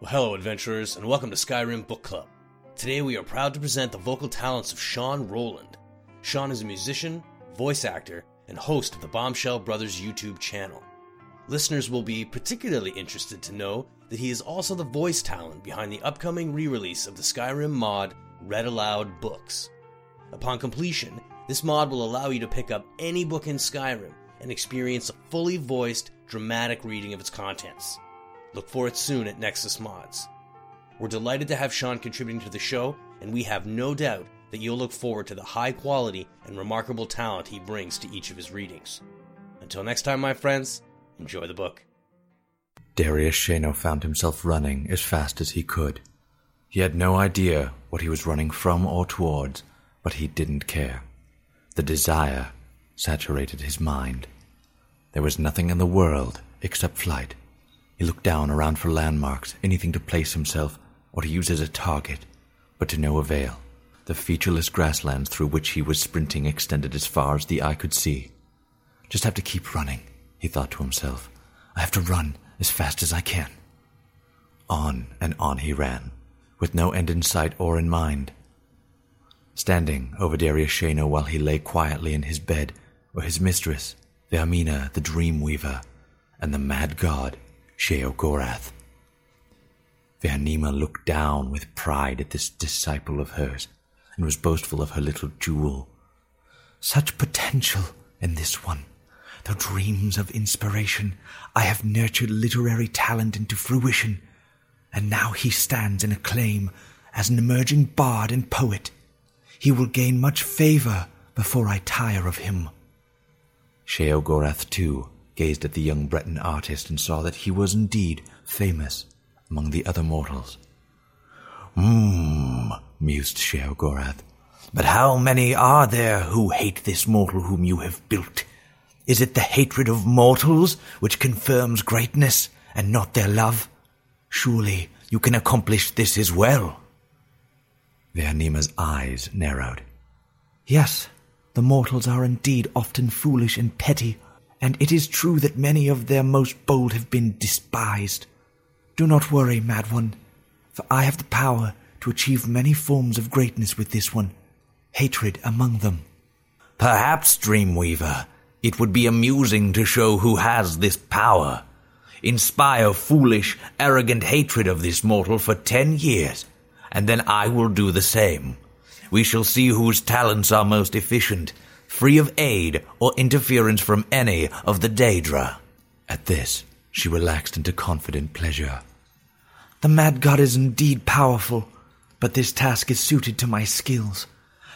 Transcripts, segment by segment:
Well, hello, adventurers, and welcome to Skyrim Book Club. Today we are proud to present the vocal talents of Sean Rowland. Sean is a musician, voice actor, and host of the Bombshell Brothers YouTube channel. Listeners will be particularly interested to know that he is also the voice talent behind the upcoming re release of the Skyrim mod Read Aloud Books. Upon completion, this mod will allow you to pick up any book in Skyrim and experience a fully voiced, dramatic reading of its contents. Look for it soon at Nexus Mods. We're delighted to have Sean contributing to the show, and we have no doubt that you'll look forward to the high quality and remarkable talent he brings to each of his readings. Until next time, my friends, enjoy the book. Darius Shano found himself running as fast as he could. He had no idea what he was running from or towards, but he didn't care. The desire saturated his mind. There was nothing in the world except flight. He looked down around for landmarks, anything to place himself or to use as a target, but to no avail. The featureless grasslands through which he was sprinting extended as far as the eye could see. Just have to keep running, he thought to himself. I have to run as fast as I can. On and on he ran, with no end in sight or in mind. Standing over Darius Shano while he lay quietly in his bed were his mistress, Vaermina the Dream Weaver, and the mad god Sheogorath. Vaermina looked down with pride at this disciple of hers, and was boastful of her little jewel. Such potential in this one. The dreams of inspiration. I have nurtured literary talent into fruition, and now he stands in acclaim as an emerging bard and poet. He will gain much favor before I tire of him. Sheogorath, too, gazed at the young Breton artist and saw that he was indeed famous among the other mortals. Hmm, mused Sheogorath. But how many are there who hate this mortal whom you have built? Is it the hatred of mortals which confirms greatness and not their love? Surely you can accomplish this as well. Vaermina's eyes narrowed. Yes, the mortals are indeed often foolish and petty, and it is true that many of their most bold have been despised. Do not worry, mad one, for I have the power to achieve many forms of greatness with this one, hatred among them. Perhaps, Dreamweaver, it would be amusing to show who has this power. Inspire foolish, arrogant hatred of this mortal for ten years, and then I will do the same. We shall see whose talents are most efficient, free of aid or interference from any of the Daedra. At this, she relaxed into confident pleasure. The mad god is indeed powerful, but this task is suited to my skills.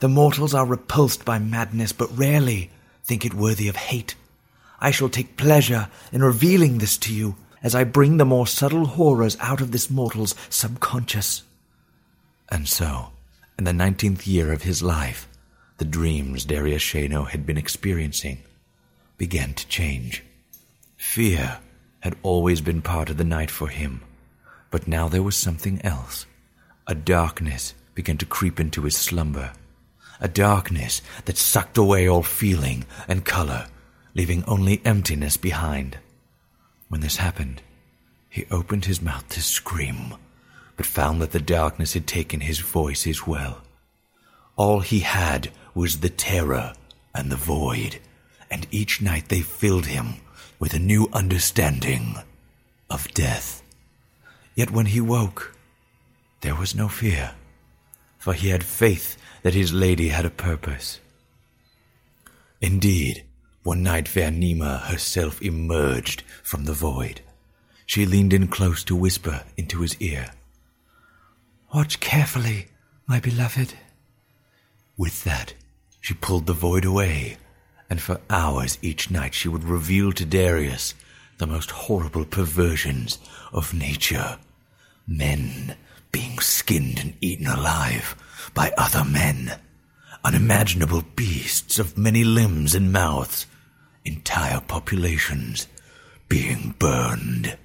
The mortals are repulsed by madness, but rarely think it worthy of hate. I shall take pleasure in revealing this to you as I bring the more subtle horrors out of this mortal's subconscious. And so, in the nineteenth year of his life, the dreams Darius Shano had been experiencing began to change. Fear had always been part of the night for him, but now there was something else. A darkness began to creep into his slumber. A darkness that sucked away all feeling and color, leaving only emptiness behind. When this happened, he opened his mouth to scream, but found that the darkness had taken his voice as well. All he had was the terror and the void, and each night they filled him with a new understanding of death. Yet when he woke, there was no fear, for he had faith that his lady had a purpose. Indeed, one night Vaermina herself emerged from the void. She leaned in close to whisper into his ear. Watch carefully, my beloved. With that, she pulled the void away, and for hours each night she would reveal to Darius the most horrible perversions of nature. Men being skinned and eaten alive by other men. Unimaginable beasts of many limbs and mouths. Entire populations being burned.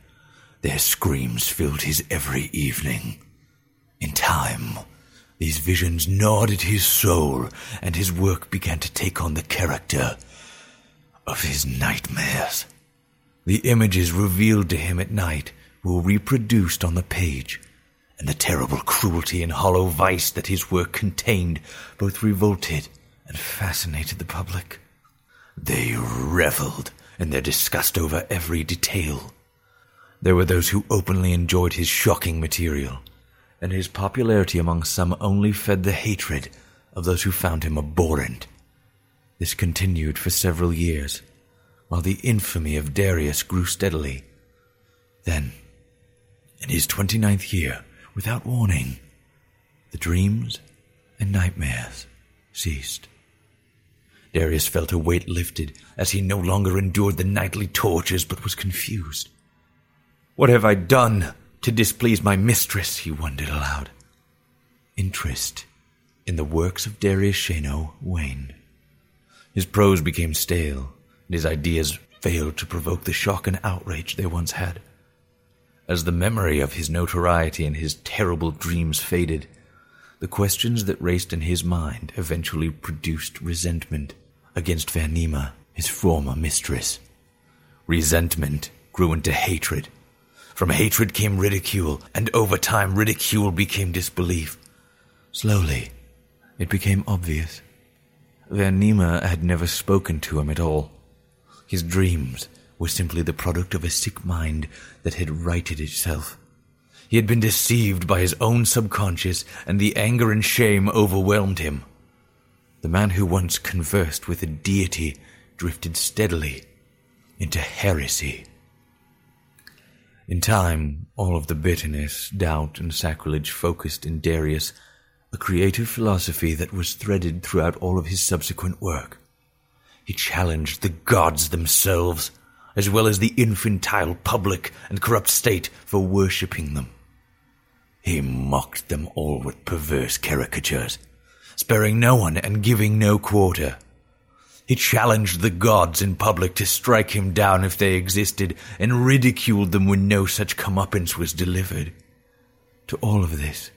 Their screams filled his every evening. In time, these visions gnawed at his soul, and his work began to take on the character of his nightmares. The images revealed to him at night were reproduced on the page, and the terrible cruelty and hollow vice that his work contained both revolted and fascinated the public. They reveled in their disgust over every detail. There were those who openly enjoyed his shocking material, and his popularity among some only fed the hatred of those who found him abhorrent. This continued for several years, while the infamy of Darius grew steadily. Then, in his twenty-ninth year, without warning, the dreams and nightmares ceased. Darius felt a weight lifted as he no longer endured the nightly tortures but was confused. What have I done to displease my mistress? he wondered aloud. Interest in the works of Darius Shano waned. His prose became stale, and his ideas failed to provoke the shock and outrage they once had. As the memory of his notoriety and his terrible dreams faded, the questions that raced in his mind eventually produced resentment against Vaermina, his former mistress. Resentment grew into hatred. From hatred came ridicule, and over time ridicule became disbelief. Slowly, it became obvious. Vaermina had never spoken to him at all. His dreams were simply the product of a sick mind that had righted itself. He had been deceived by his own subconscious, and the anger and shame overwhelmed him. The man who once conversed with a deity drifted steadily into heresy. In time, all of the bitterness, doubt, and sacrilege focused in Darius, a creative philosophy that was threaded throughout all of his subsequent work. He challenged the gods themselves, as well as the infantile public and corrupt state for worshipping them. He mocked them all with perverse caricatures sparing no one and giving no quarter. He challenged the gods in public to strike him down if they existed, and ridiculed them when no such comeuppance was delivered. To all of this,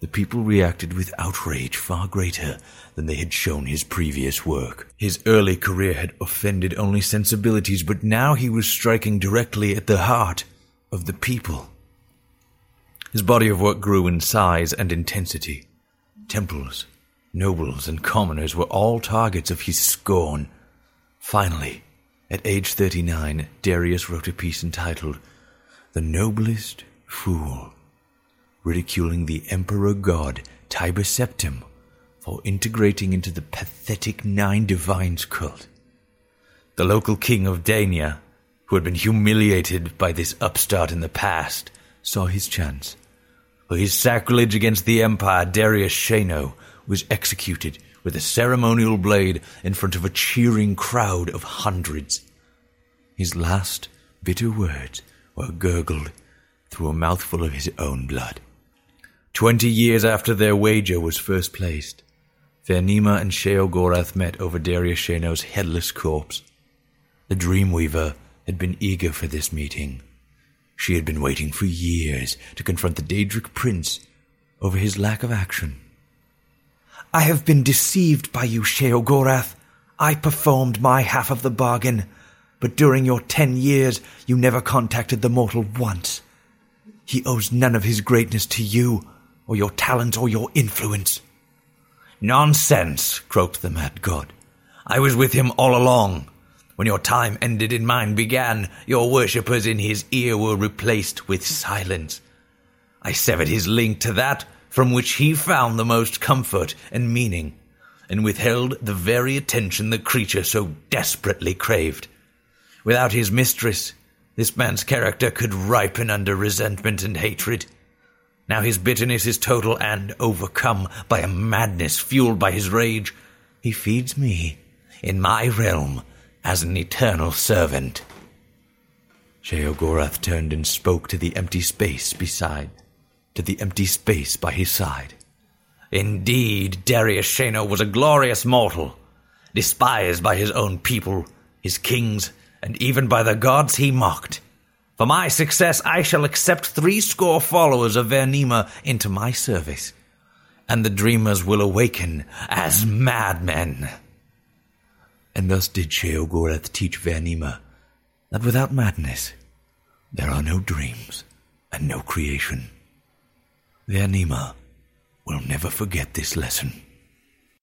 the people reacted with outrage far greater than they had shown his previous work. His early career had offended only sensibilities, but now he was striking directly at the heart of the people. His body of work grew in size and intensity. Temples, Nobles and commoners were all targets of his scorn. Finally, at age 39, Darius wrote a piece entitled The Noblest Fool, ridiculing the emperor god Tiber Septim for integrating into the pathetic Nine Divines cult. The local king of Dania, who had been humiliated by this upstart in the past, saw his chance. For his sacrilege against the empire, Darius Shano was executed with a ceremonial blade in front of a cheering crowd of hundreds. His last bitter words were gurgled through a mouthful of his own blood. Twenty years after their wager was first placed, Vaermina and Sheogorath met over Darius Shano's headless corpse. The Dreamweaver had been eager for this meeting. She had been waiting for years to confront the Daedric Prince over his lack of action. I have been deceived by you, Sheogorath. I performed my half of the bargain, but during your ten years you never contacted the mortal once. He owes none of his greatness to you, or your talent, or your influence. Nonsense, croaked the mad god. I was with him all along. When your time ended and mine began, your worshippers in his ear were replaced with silence. I severed his link to that from which he found the most comfort and meaning, and withheld the very attention the creature so desperately craved. Without his mistress, this man's character could ripen under resentment and hatred. Now his bitterness is total and overcome by a madness fueled by his rage. He feeds me in my realm as an eternal servant. Sheogorath turned and spoke to the empty space beside to the empty space by his side. Indeed, Darius Shano was a glorious mortal, despised by his own people, his kings, and even by the gods he mocked. For my success, I shall accept threescore followers of Vaermina into my service, and the dreamers will awaken as madmen. And thus did Sheogorath teach Vaermina that without madness there are no dreams. and no creation. Vaermina will never forget this lesson.